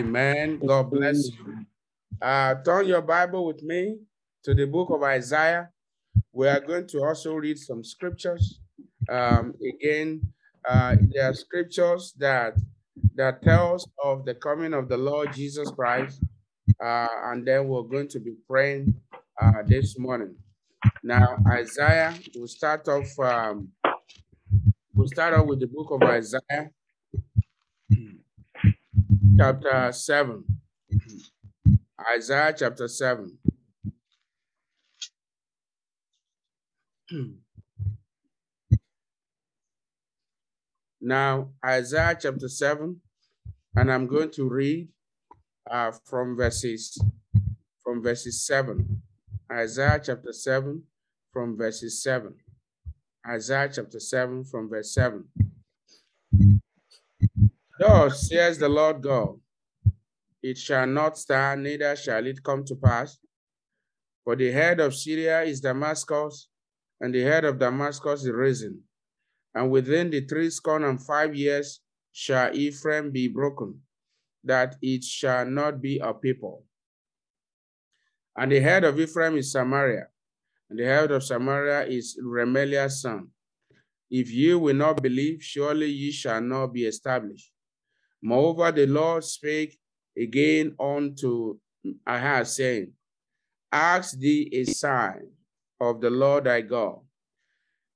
Amen. God bless you. Uh, turn your Bible with me to the book of Isaiah. We are going to also read some scriptures. Um, again, uh, there are scriptures that that tells of the coming of the Lord Jesus Christ, uh, and then we're going to be praying uh, this morning. Now, Isaiah, we'll start off. Um, we'll start off with the book of Isaiah, chapter seven. Isaiah chapter seven. Now, Isaiah chapter 7, and I'm going to read uh, from verses from verses 7. Isaiah chapter 7 from verses 7. Isaiah chapter 7 from verse 7. Thus says the Lord God, it shall not stand, neither shall it come to pass. For the head of Syria is Damascus, and the head of Damascus is risen and within the three score and five years shall Ephraim be broken, that it shall not be a people. And the head of Ephraim is Samaria, and the head of Samaria is Remaliah's son. If ye will not believe, surely ye shall not be established. Moreover, the Lord spake again unto Ahaz, saying, Ask thee a sign of the Lord thy God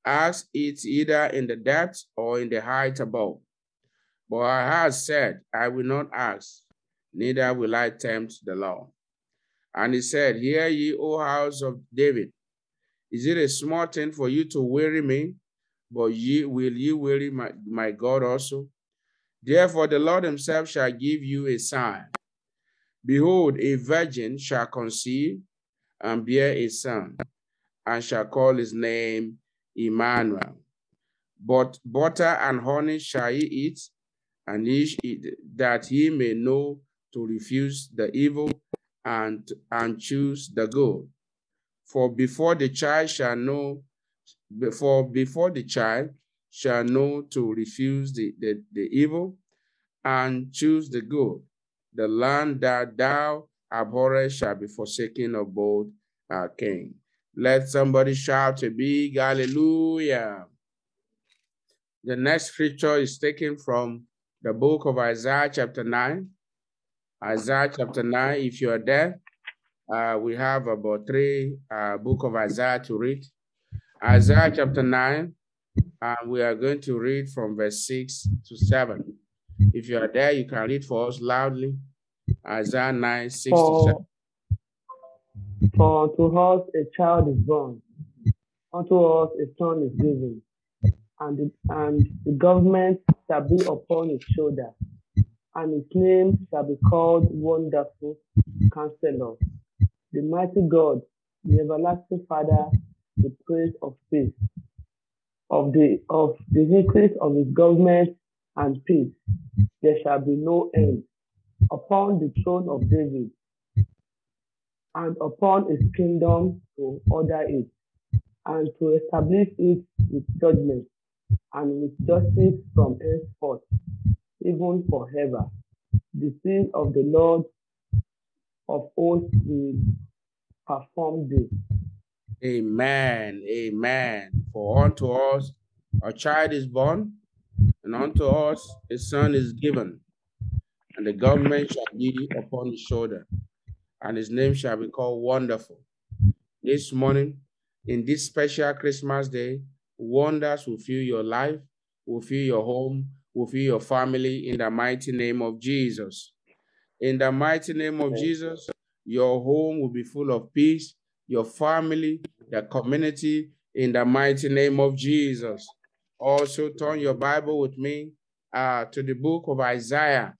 Ask it either in the depth or in the height above. But Ahaz said, I will not ask, neither will I tempt the law. And he said, Hear ye, O house of David. Is it a small thing for you to weary me? But ye will ye weary my, my God also? Therefore the Lord himself shall give you a sign. Behold, a virgin shall conceive and bear a son, and shall call his name Emmanuel. But butter and honey shall he eat, and he eat, that he may know to refuse the evil and, and choose the good. For before the child shall know, before before the child shall know to refuse the, the, the evil and choose the good, the land that thou abhorrest shall be forsaken of both our king. Let somebody shout a big hallelujah. The next scripture is taken from the book of Isaiah, chapter 9. Isaiah, chapter 9, if you are there, uh, we have about three uh, book of Isaiah to read. Isaiah, chapter 9, and we are going to read from verse 6 to 7. If you are there, you can read for us loudly. Isaiah 9, 6 to 7. For unto us a child is born, unto us a son is given, and the, and the government shall be upon his shoulder, and his name shall be called Wonderful Counselor, the Mighty God, the Everlasting Father, the Prince of Peace. Of the of the increase of his government and peace, there shall be no end upon the throne of David and upon his kingdom to order it, and to establish it with judgment and with justice from henceforth, even forever. The seal of the Lord of hosts will perform this. Amen. Amen. For unto us a child is born, and unto us a son is given, and the government shall be upon his shoulder and his name shall be called Wonderful. This morning, in this special Christmas day, wonders will fill your life, will fill your home, will fill your family in the mighty name of Jesus. In the mighty name of Jesus, your home will be full of peace, your family, the community, in the mighty name of Jesus. Also, turn your Bible with me uh, to the book of Isaiah,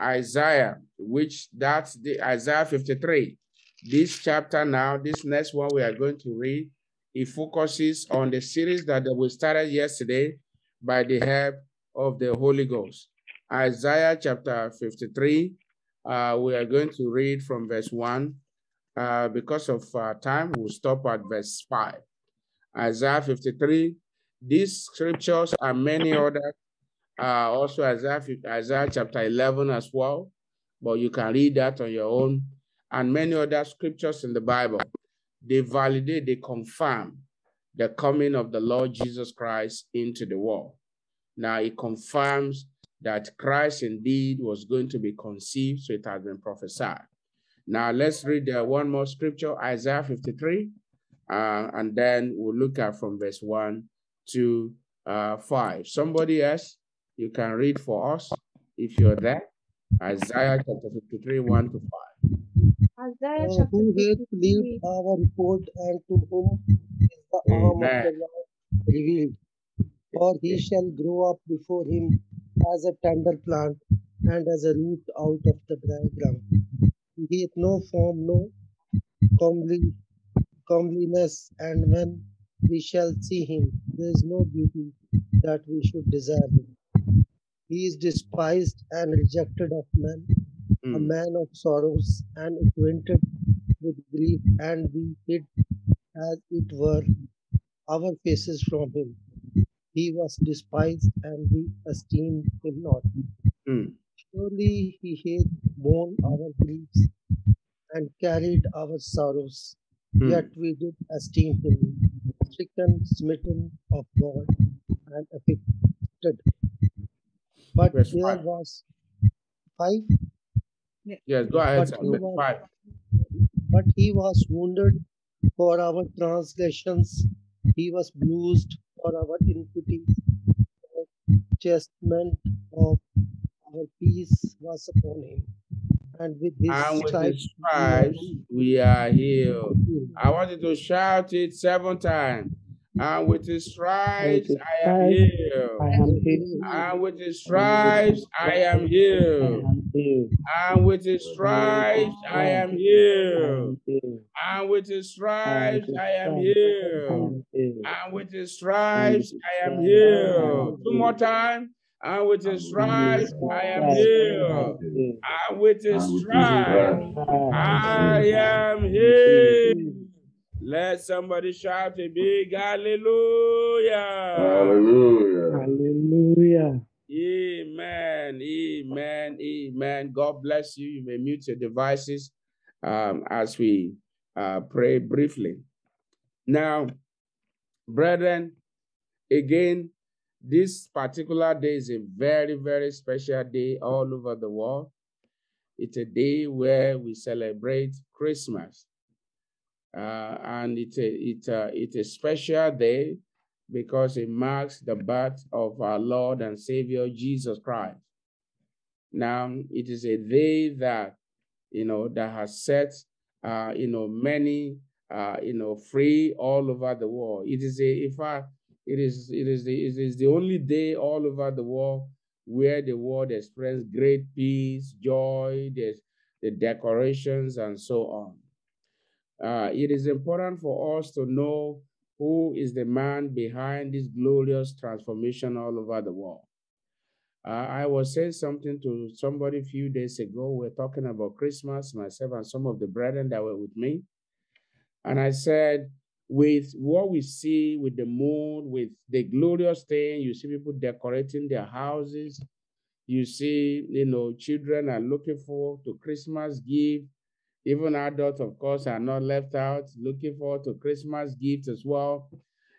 Isaiah, which that's the Isaiah 53. This chapter now, this next one we are going to read, it focuses on the series that we started yesterday by the help of the Holy Ghost. Isaiah chapter 53, uh, we are going to read from verse 1. Uh, because of uh, time, we'll stop at verse 5. Isaiah 53, these scriptures and many others uh, also Isaiah, Isaiah chapter 11 as well. but you can read that on your own. And many other scriptures in the Bible, they validate, they confirm the coming of the Lord Jesus Christ into the world. Now it confirms that Christ indeed was going to be conceived, so it has been prophesied. Now let's read uh, one more scripture, Isaiah 53, uh, and then we'll look at from verse 1 to uh, 5. Somebody else, you can read for us if you're there. Isaiah chapter 53, 1 to 5. Isaiah Uh, chapter who hath 53. believed our report, and to whom is the arm of the Lord revealed? For he shall grow up before him as a tender plant, and as a root out of the dry ground. He hath no form, no comely, comeliness, and when we shall see him, there is no beauty that we should desire him. He is despised and rejected of men, a Mm, man of sorrows and acquainted with grief, and we hid as it were our faces from him. He was despised, and we esteemed him not. mm, Surely he hath borne our griefs and carried our sorrows, mm. yet we did esteem him stricken, smitten of God, and afflicted. But Verse there five. was five. Yes, go ahead, But he was 5. But he was wounded for our transgressions, he was bruised for our iniquities. The chastisement of our peace was upon him, and with his And with stripes his we are stripes we are healed. I want you to shout it seven times. And with his with stripes his I am healed. I am healed. And with his stripes I am healed. And with his stripes I am healed. And with his stripes I am healed. And with his stripes I am healed. Two more times. And with his And stripes I am stripes I healed. am healed. And with his And with his stripes stripes I am I am healed. healed. Let somebody shout a big hallelujah. Hallelujah. Hallelujah. Amen. Amen. Amen. God bless you. You may mute your devices um, as we uh, pray briefly. Now, brethren, again, this particular day is a very, very special day all over the world. It's a day where we celebrate Christmas. Uh, and it's a, it's, a, it's a special day because it marks the birth of our Lord and Savior Jesus Christ. Now, it is a day that, you know, that has set, uh, you know, many, uh, you know, free all over the world. It is a, in fact, it is, it is the, it is the only day all over the world where the world experiences great peace, joy, there's the decorations and so on. Uh, it is important for us to know who is the man behind this glorious transformation all over the world. Uh, I was saying something to somebody a few days ago. We are talking about Christmas, myself and some of the brethren that were with me. And I said, with what we see with the moon, with the glorious thing, you see people decorating their houses. You see, you know, children are looking forward to Christmas gift. Even adults, of course, are not left out, looking forward to Christmas gifts as well.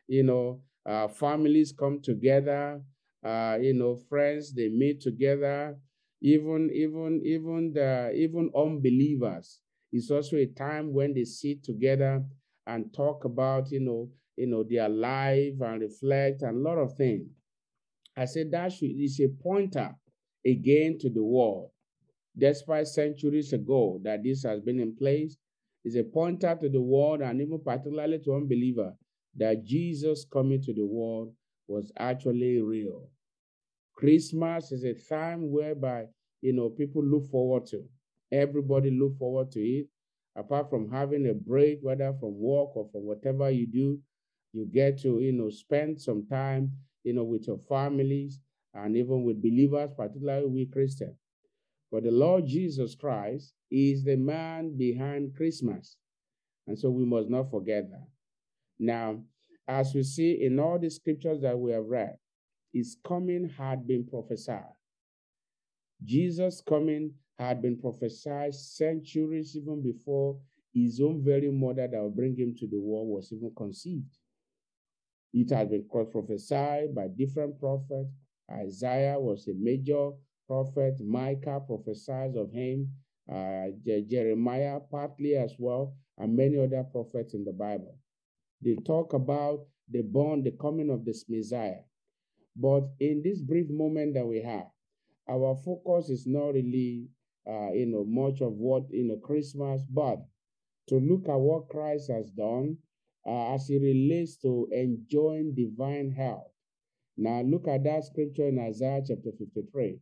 You know, uh, families come together. Uh, you know, friends they meet together. Even, even, even the even unbelievers. It's also a time when they sit together and talk about, you know, you know, their life and reflect and a lot of things. I said that should is a pointer again to the world despite centuries ago that this has been in place, is a pointer to the world and even particularly to unbeliever that Jesus coming to the world was actually real. Christmas is a time whereby you know people look forward to. Everybody look forward to it. Apart from having a break, whether from work or from whatever you do, you get to you know spend some time you know with your families and even with believers, particularly we Christians. But the Lord Jesus Christ is the man behind Christmas. And so we must not forget that. Now, as we see in all the scriptures that we have read, his coming had been prophesied. Jesus' coming had been prophesied centuries even before his own very mother that would bring him to the world was even conceived. It had been prophesied by different prophets. Isaiah was a major prophet. Micah prophesied of him. Uh, Jeremiah partly as well, and many other prophets in the Bible. They talk about the born, the coming of this Messiah. But in this brief moment that we have, our focus is not really, uh, you know, much of what you know Christmas, but to look at what Christ has done uh, as it relates to enjoying divine health. Now look at that scripture in Isaiah chapter 53.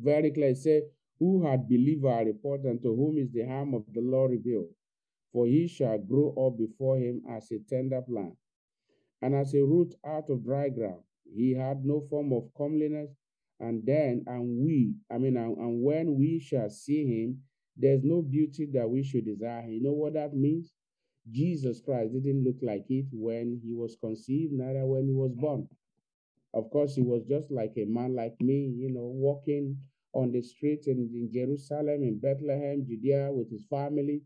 Very clear, it says, Who had believed our report, and to whom is the arm of the Lord revealed? For he shall grow up before him as a tender plant, and as a root out of dry ground. He had no form of comeliness, and then, and we, I mean, and, and when we shall see him, there's no beauty that we should desire. You know what that means? Jesus Christ didn't look like it when he was conceived, neither when he was born. Of course, he was just like a man like me, you know, walking on the streets in, in Jerusalem, in Bethlehem, Judea, with his family.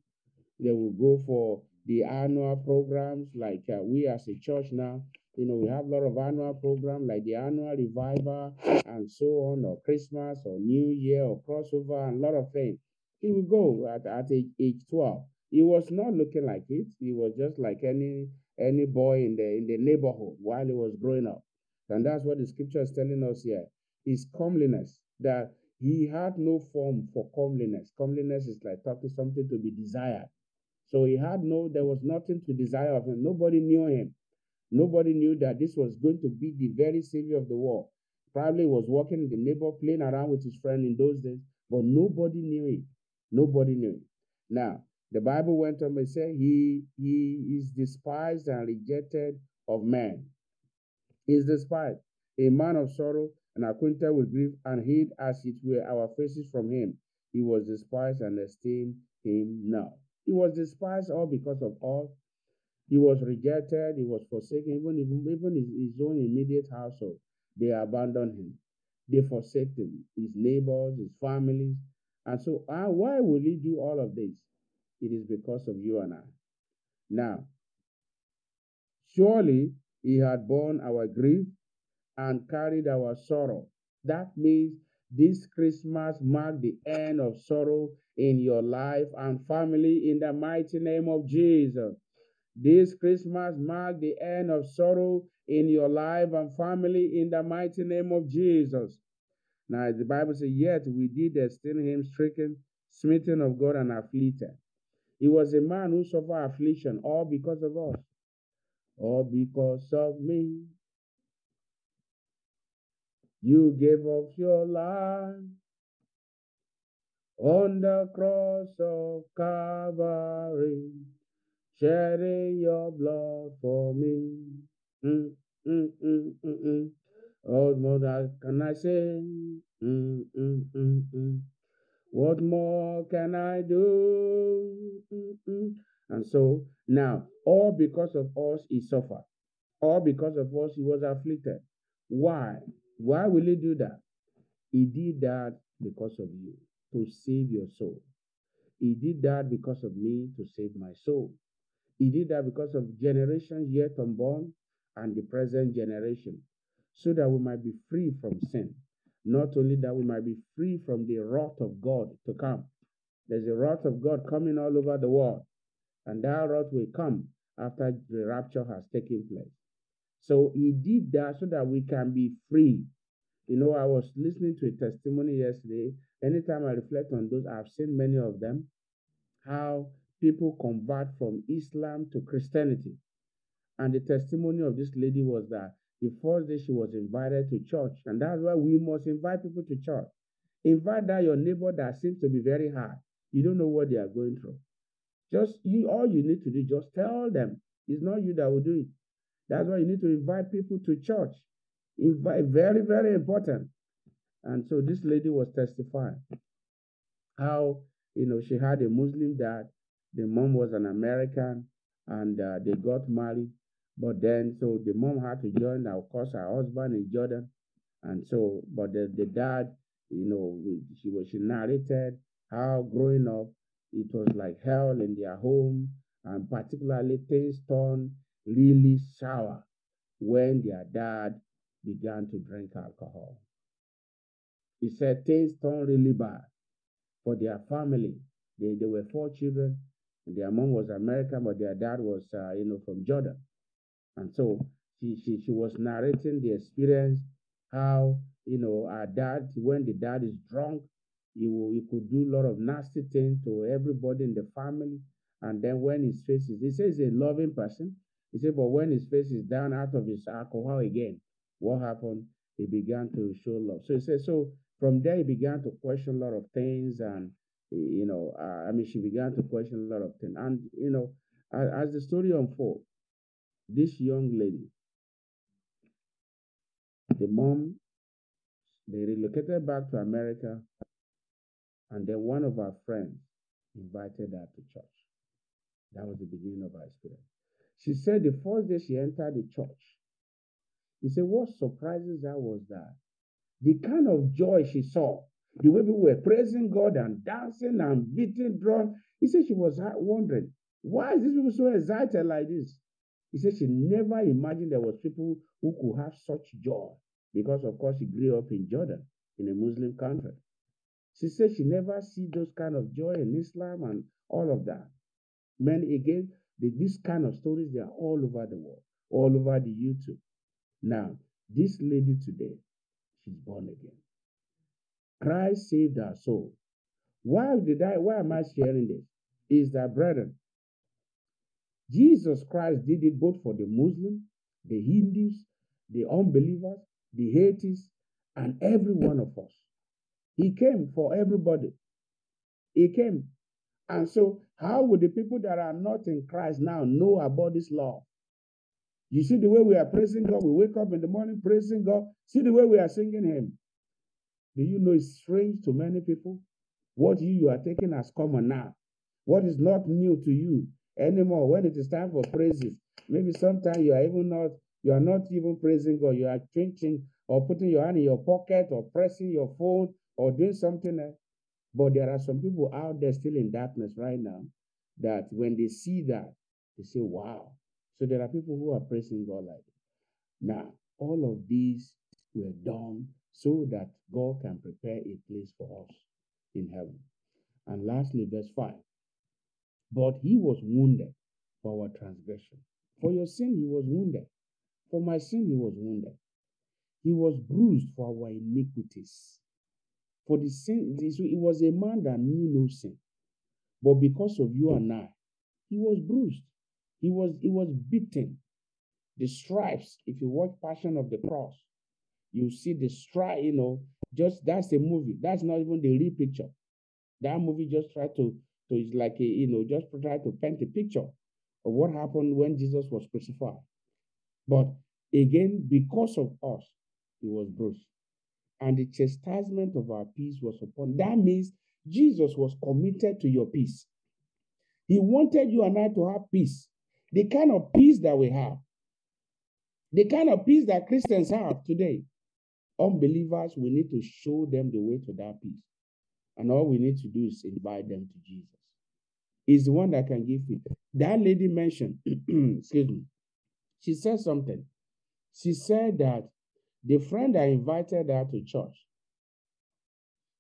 They will go for the annual programs like uh, we as a church now. You know, we have a lot of annual programs like the annual revival and so on, or Christmas or New Year or crossover and a lot of things. He will go at, at age, age 12 he was not looking like it. He was just like any any boy in the in the neighborhood while he was growing up. And that's what the scripture is telling us here. His comeliness, that he had no form for comeliness. Comeliness is like talking something to be desired. So he had no, there was nothing to desire of him. Nobody knew him. Nobody knew that this was going to be the very savior of the world. Probably was walking in the neighbor, playing around with his friend in those days, but nobody knew it. Nobody knew it. Now, the Bible went on and said, He, he is despised and rejected of men. He is despised, a man of sorrow and acquainted with grief, and hid as it were our faces from him. He was despised and esteemed him now. He was despised all because of us. He was rejected, he was forsaken, even, even, his, his own immediate household. They abandoned him. They forsake him, his neighbors, his families. And so, uh, why will he do all of this? it is because of you and I. Now, surely he had borne our grief and carried our sorrow. That means this Christmas mark the end of sorrow in your life and family in the mighty name of Jesus. This Christmas mark the end of sorrow in your life and family in the mighty name of Jesus. Now, the Bible says, Yet we did esteem him stricken, smitten of God, and afflicted. He was a man who suffered affliction, all because of us, all because of me. You gave up your life on the cross of Calvary, shedding your blood for me. Mm, mm, mm, mm, mm. What more can I say? Mm, mm, mm, mm. What more can I do? Mm-mm. And so now, all because of us, he suffered. All because of us, he was afflicted. Why? Why will he do that? He did that because of you, to save your soul. He did that because of me, to save my soul. He did that because of generations yet unborn and the present generation, so that we might be free from sin. Not only that, we might be free from the wrath of God to come. There's a wrath of God coming all over the world, and that wrath will come after the rapture has taken place. So he did that so that we can be free. You know, I was listening to a testimony yesterday. Anytime I reflect on those, I've seen many of them, how people convert from Islam to Christianity. And the testimony of this lady was that the first day she was invited to church. And that's why we must invite people to church. Invite that your neighbor that seems to be very hard. You don't know what they are going through. Just you, all you need to do, just tell them. It's not you that will do it. That's why you need to invite people to church. Invite, very, very important. And so this lady was testifying how, you know, she had a Muslim dad. The mom was an American and uh, they got married but then, so the mom had to join, of course, her husband in Jordan. And so, but the, the dad, you know, she was she narrated how growing up it was like hell in their home, and particularly things turned really sour when their dad began to drink alcohol. He said things turned really bad for their family. They, they were four children, and their mom was American, but their dad was, uh, you know, from Jordan. And so she, she, she was narrating the experience, how, you know, our dad, when the dad is drunk, he, will, he could do a lot of nasty things to everybody in the family. And then when his face is, he says he's a loving person. He said, but when his face is down out of his alcohol again, what happened? He began to show love. So he said, so from there he began to question a lot of things and you know uh, i mean she began to question a lot of things. And you know as, as the story unfolds this young lady the mom they relocated back to america and then one of our friends invited her to church. That was the beginning of her experience. She said the first day she entered the church he said what surprises her was that the kind of joy she saw, the way people were praising God and dancing and beating drum. He said she was wondering, why is these people so excited like this? He said she never imagined there was people who could have such joy because, of course, she grew up in Jordan, in a Muslim country. She said she never see those kind of joy in Islam and all of that. Men, again, the, this kind of stories, they are all over the world, all over the YouTube. Now, this lady today, she's born again. Christ saved our soul. Why did I why am I sharing this? Is that brethren, Jesus Christ did it both for the Muslims, the Hindus, the unbelievers, the atheists, and every one of us. He came for everybody. He came. And so, how would the people that are not in Christ now know about this law? You see the way we are praising God. We wake up in the morning praising God. See the way we are singing Him. Do you know it's strange to many people? What you, you are taking as common now. What is not new to you anymore when it is time for praises. Maybe sometimes you are even not, you are not even praising God. You are drinking or putting your hand in your pocket or pressing your phone or doing something else. But there are some people out there still in darkness right now that when they see that, they say, wow, so there are people who are praising God like that. Now, all of these were done so that God can prepare a place for us in heaven. And lastly, verse 5. But he was wounded for our transgression. For your sin, he was wounded. For my sin, he was wounded. He was bruised for our iniquities. For the sin, he was a man that knew no sin. But because of you and I, he was bruised. He was he was beaten. The stripes, if you watch Passion of the Cross, you see the stripe, you know, just that's a movie. That's not even the real picture. That movie just tried to, to it's like a, you know, just try to paint a picture of what happened when Jesus was crucified. But again, because of us, he was bruised. And the chastisement of our peace was upon. That means Jesus was committed to your peace. He wanted you and I to have peace. The kind of peace that we have, the kind of peace that Christians have today. Unbelievers, we need to show them the way to that peace. And all we need to do is invite them to Jesus. He's the one that can give it. That lady mentioned, excuse me, she said something. She said that the friend that invited her to church,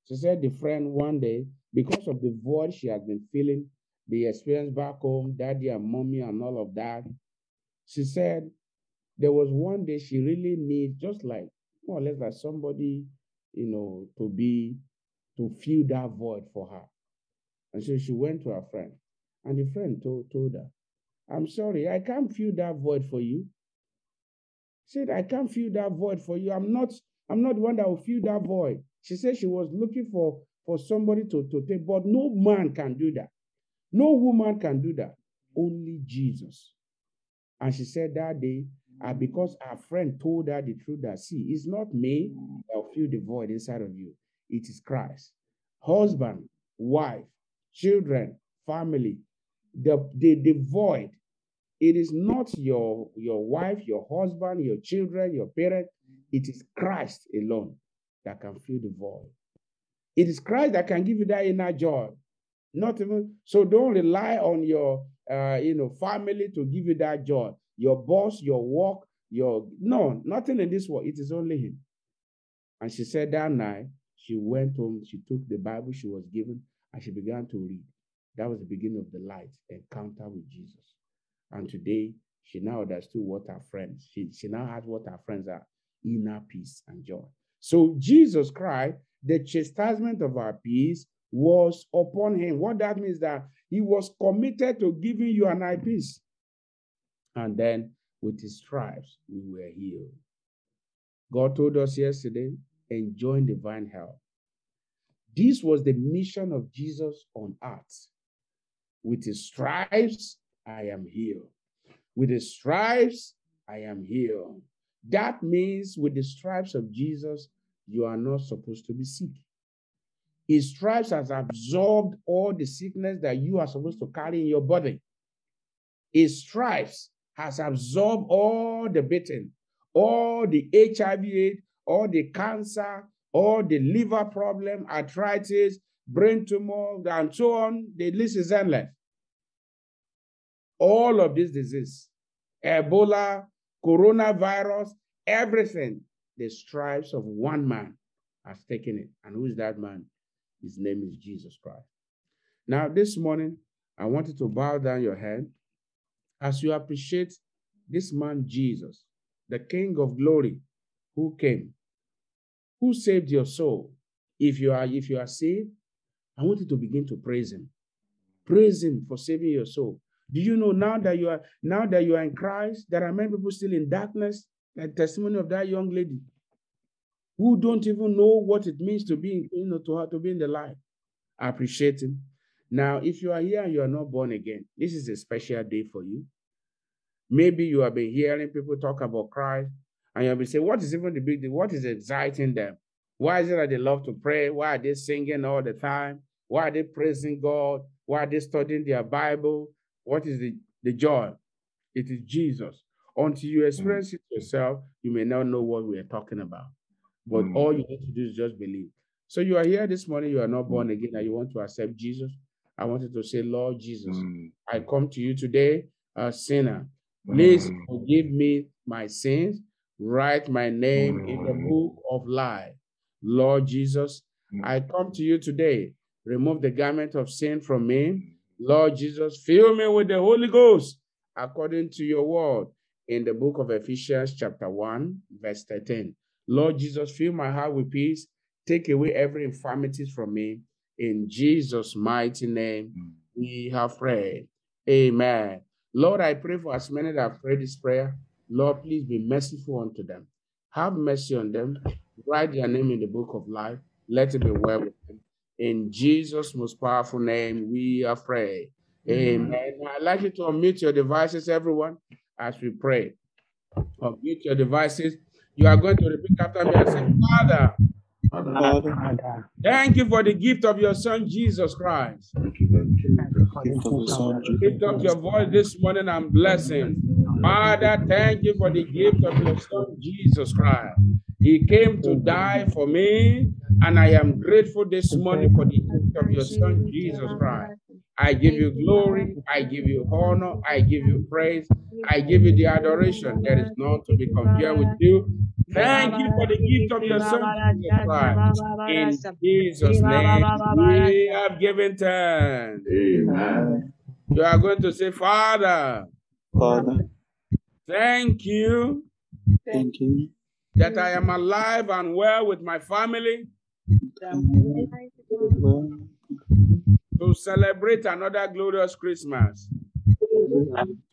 she said the friend one day, because of the void she has been feeling, the experience back home, daddy and mommy and all of that, she said there was one day she really needs, just like more or less like somebody, you know, to be, to fill that void for her. And so she went to her friend, and the friend told, told her, I'm sorry, I can't fill that void for you. She said, I can't fill that void for you. I'm not, I'm not the one that will fill that void. She said she was looking for, for somebody to, to take, but no man can do that. No woman can do that. Only Jesus. And she said that day, uh, because our friend told her the truth that, see, it's not me that will fill the void inside of you. It is Christ. Husband, wife, children, family, the, the, the void. It is not your, your wife, your husband, your children, your parent. It is Christ alone that can fill the void. It is Christ that can give you that inner joy. Not even so. Don't rely on your uh, you know family to give you that joy. Your boss, your work, your no, nothing in this world. It is only Him. And she said that night she went home. She took the Bible she was given and she began to read. That was the beginning of the light encounter with Jesus. And today she now understood what her friends. She she now has what her friends are: inner peace and joy. So Jesus Christ, the chastisement of our peace was upon him. What that means that he was committed to giving you an eye peace. And then with his stripes, we were healed. God told us yesterday, enjoying divine health. This was the mission of Jesus on earth. With his stripes, I am healed. With his stripes, I am healed. That means with the stripes of Jesus, you are not supposed to be sick. His stripes has absorbed all the sickness that you are supposed to carry in your body. His stripes has absorbed all the beating, all the HIV, all the cancer, all the liver problem, arthritis, brain tumor, and so on. The list is endless. All of this disease, Ebola, coronavirus, everything, the stripes of one man has taken it. And who is that man? His name is Jesus Christ. Now, this morning, I want you to bow down your head as you appreciate this man, Jesus, the King of glory, who came, who saved your soul. If you are, if you are saved, I want you to begin to praise him. Praise him for saving your soul. Do you know now that you are now that you are in Christ, there are many people still in darkness, like testimony of that young lady who don't even know what it means to be, you know, to, to be in the light. I appreciate him. Now, if you are here and you are not born again, this is a special day for you. Maybe you have been hearing people talk about Christ, and you'll be saying, What is even the big deal? What is exciting them? Why is it that they love to pray? Why are they singing all the time? Why are they praising God? Why are they studying their Bible? What is the, the joy? It is Jesus. Until you experience it yourself, you may not know what we are talking about. But Mm. all you need to do is just believe. So you are here this morning, you are not born again, and you want to accept Jesus. I wanted to say, Lord Jesus, Mm. I come to you today, a sinner. Please Mm. forgive me my sins. Write my name in the Mm. book of life. Lord Jesus, Mm. I come to you today. Remove the garment of sin from me. Lord Jesus, fill me with the Holy Ghost according to your word in the book of Ephesians, chapter 1, verse 13. Lord Jesus, fill my heart with peace. Take away every infirmity from me. In Jesus' mighty name, Mm. we have prayed. Amen. Lord, I pray for as many that have prayed this prayer. Lord, please be merciful unto them. Have mercy on them. Write their name in the book of life. Let it be well with them. In Jesus' most powerful name, we are prayed. Amen. Now, I'd like you to unmute your devices, everyone, as we pray. Unmute your devices. You are going to repeat after me and say, Father, Father, Father, thank you for the gift of your son, Jesus Christ. thank you for the gift for the gift of the gift Son, Lift up your voice this morning and bless him. Father, thank you for the gift of your son, Jesus Christ. He came to die for me, and I am grateful this morning for the gift of your son, Jesus Christ. I give you glory, I give you honor, I give you praise, I give you the adoration. that is none to be compared with you. Thank you for the gift of your son, Jesus Christ. In Jesus' name, we have given thanks. Amen. You are going to say, Father, Father, thank you thank you. that I am alive and well with my family Well, to celebrate another glorious Christmas.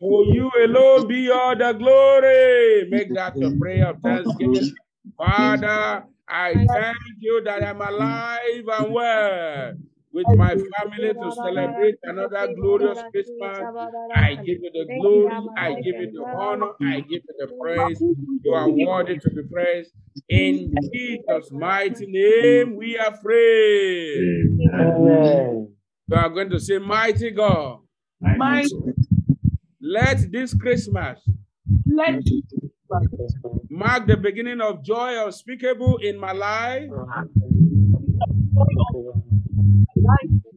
For you alone be all the glory. Make that your prayer of thanksgiving. Father, I thank you that I'm alive and well with my family to celebrate another glorious Christmas. I give you the glory, I give you the honor, I give you the praise. You are worthy to be praised. In Jesus' mighty name, we are free. Amen. You are going to say, Mighty God, mighty let this Christmas mighty mark the beginning of joy unspeakable in my life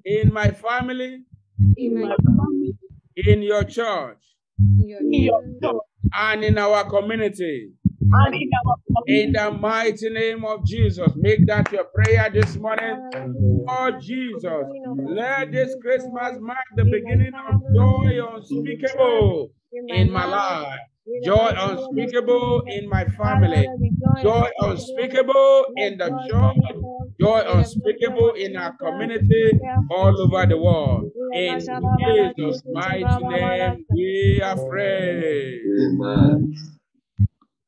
in my family, in my in your church, your and in our community. And in the mighty name of Jesus, make that your prayer this morning. Lord Jesus, let this Christmas mark the beginning of joy unspeakable in my life, joy unspeakable in my family, joy unspeakable in the church, joy unspeakable in our community all over the world. In Jesus' mighty name, we are praying. Amen.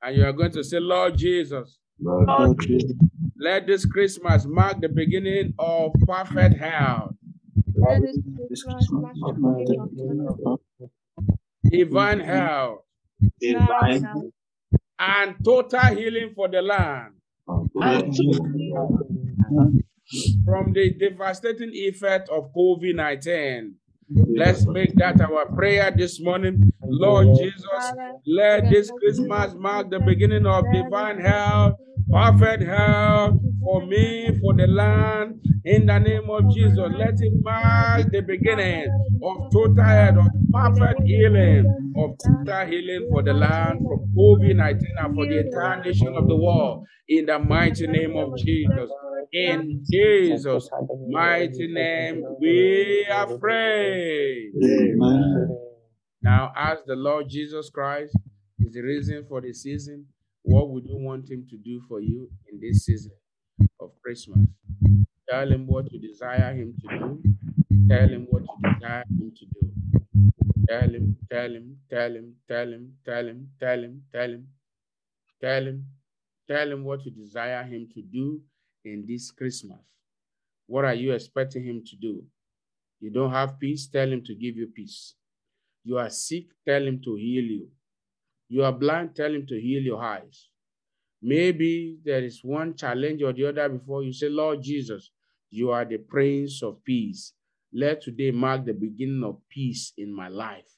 And you are going to say, Lord Jesus, Lord Jesus, let this Christmas mark the beginning of perfect health, this Christmas, of my divine health, divine and total healing for the land. From the devastating effect of COVID 19. Let's make that our prayer this morning. Lord Jesus, let this Christmas mark the beginning of divine health, perfect health for me, for the land. In the name of Jesus, let it mark the beginning of total health, of perfect healing, of total healing for the land from COVID 19 and for the entire nation of the world. In the mighty name of Jesus. In Jesus' mighty name, we are praying. Amen. Now, as the Lord Jesus Christ is the reason for the season. What would you want Him to do for you in this season of Christmas? Tell Him what you desire Him to do. Tell Him what you desire Him to do. Tell Him, tell Him, tell Him, tell Him, tell Him, tell Him, tell Him, tell Him, tell Him what you desire Him to do in this Christmas. What are you expecting Him to do? You don't have peace, tell Him to give you peace. You are sick, tell him to heal you. You are blind, tell him to heal your eyes. Maybe there is one challenge or the other before you say, Lord Jesus, you are the Prince of Peace. Let today mark the beginning of peace in my life,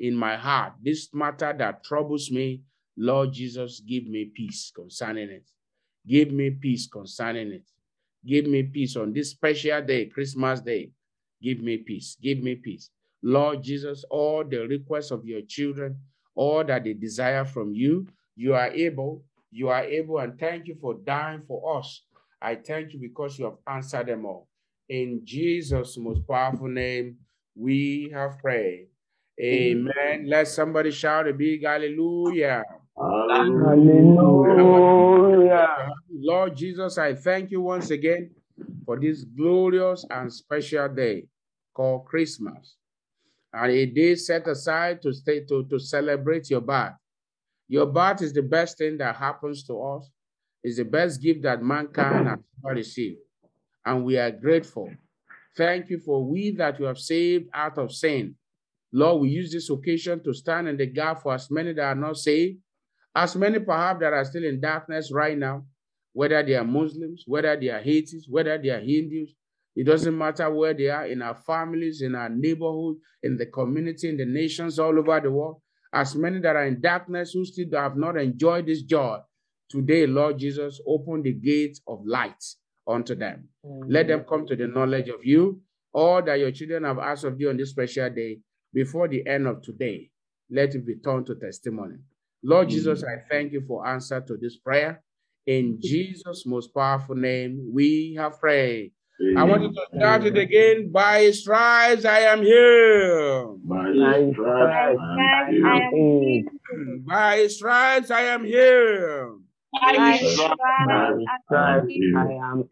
in my heart. This matter that troubles me, Lord Jesus, give me peace concerning it. Give me peace concerning it. Give me peace on this special day, Christmas Day. Give me peace. Give me peace. Lord Jesus, all the requests of your children, all that they desire from you, you are able, you are able, and thank you for dying for us. I thank you because you have answered them all. In Jesus' most powerful name, we have prayed. Amen. Let somebody shout a big hallelujah. Hallelujah. Lord Jesus, I thank you once again for this glorious and special day called Christmas. And a day set aside to stay to, to celebrate your birth. Your birth is the best thing that happens to us. It's the best gift that mankind has received. And we are grateful. Thank you for we that you have saved out of sin. Lord, we use this occasion to stand in the gap for as many that are not saved, as many perhaps that are still in darkness right now, whether they are Muslims, whether they are Haitis, whether they are Hindus. It doesn't matter where they are in our families, in our neighborhood, in the community, in the nations all over the world. As many that are in darkness who still have not enjoyed this joy, today, Lord Jesus, open the gates of light unto them. Let them come to the knowledge of you. All that your children have asked of you on this special day, before the end of today, let it be turned to testimony. Lord Jesus, I thank you for answer to this prayer. In Jesus' most powerful name, we have prayed. I want you to start it again. By his stripes, I am healed. By By his stripes, I am healed. By his stripes, I am healed. By His stripes I am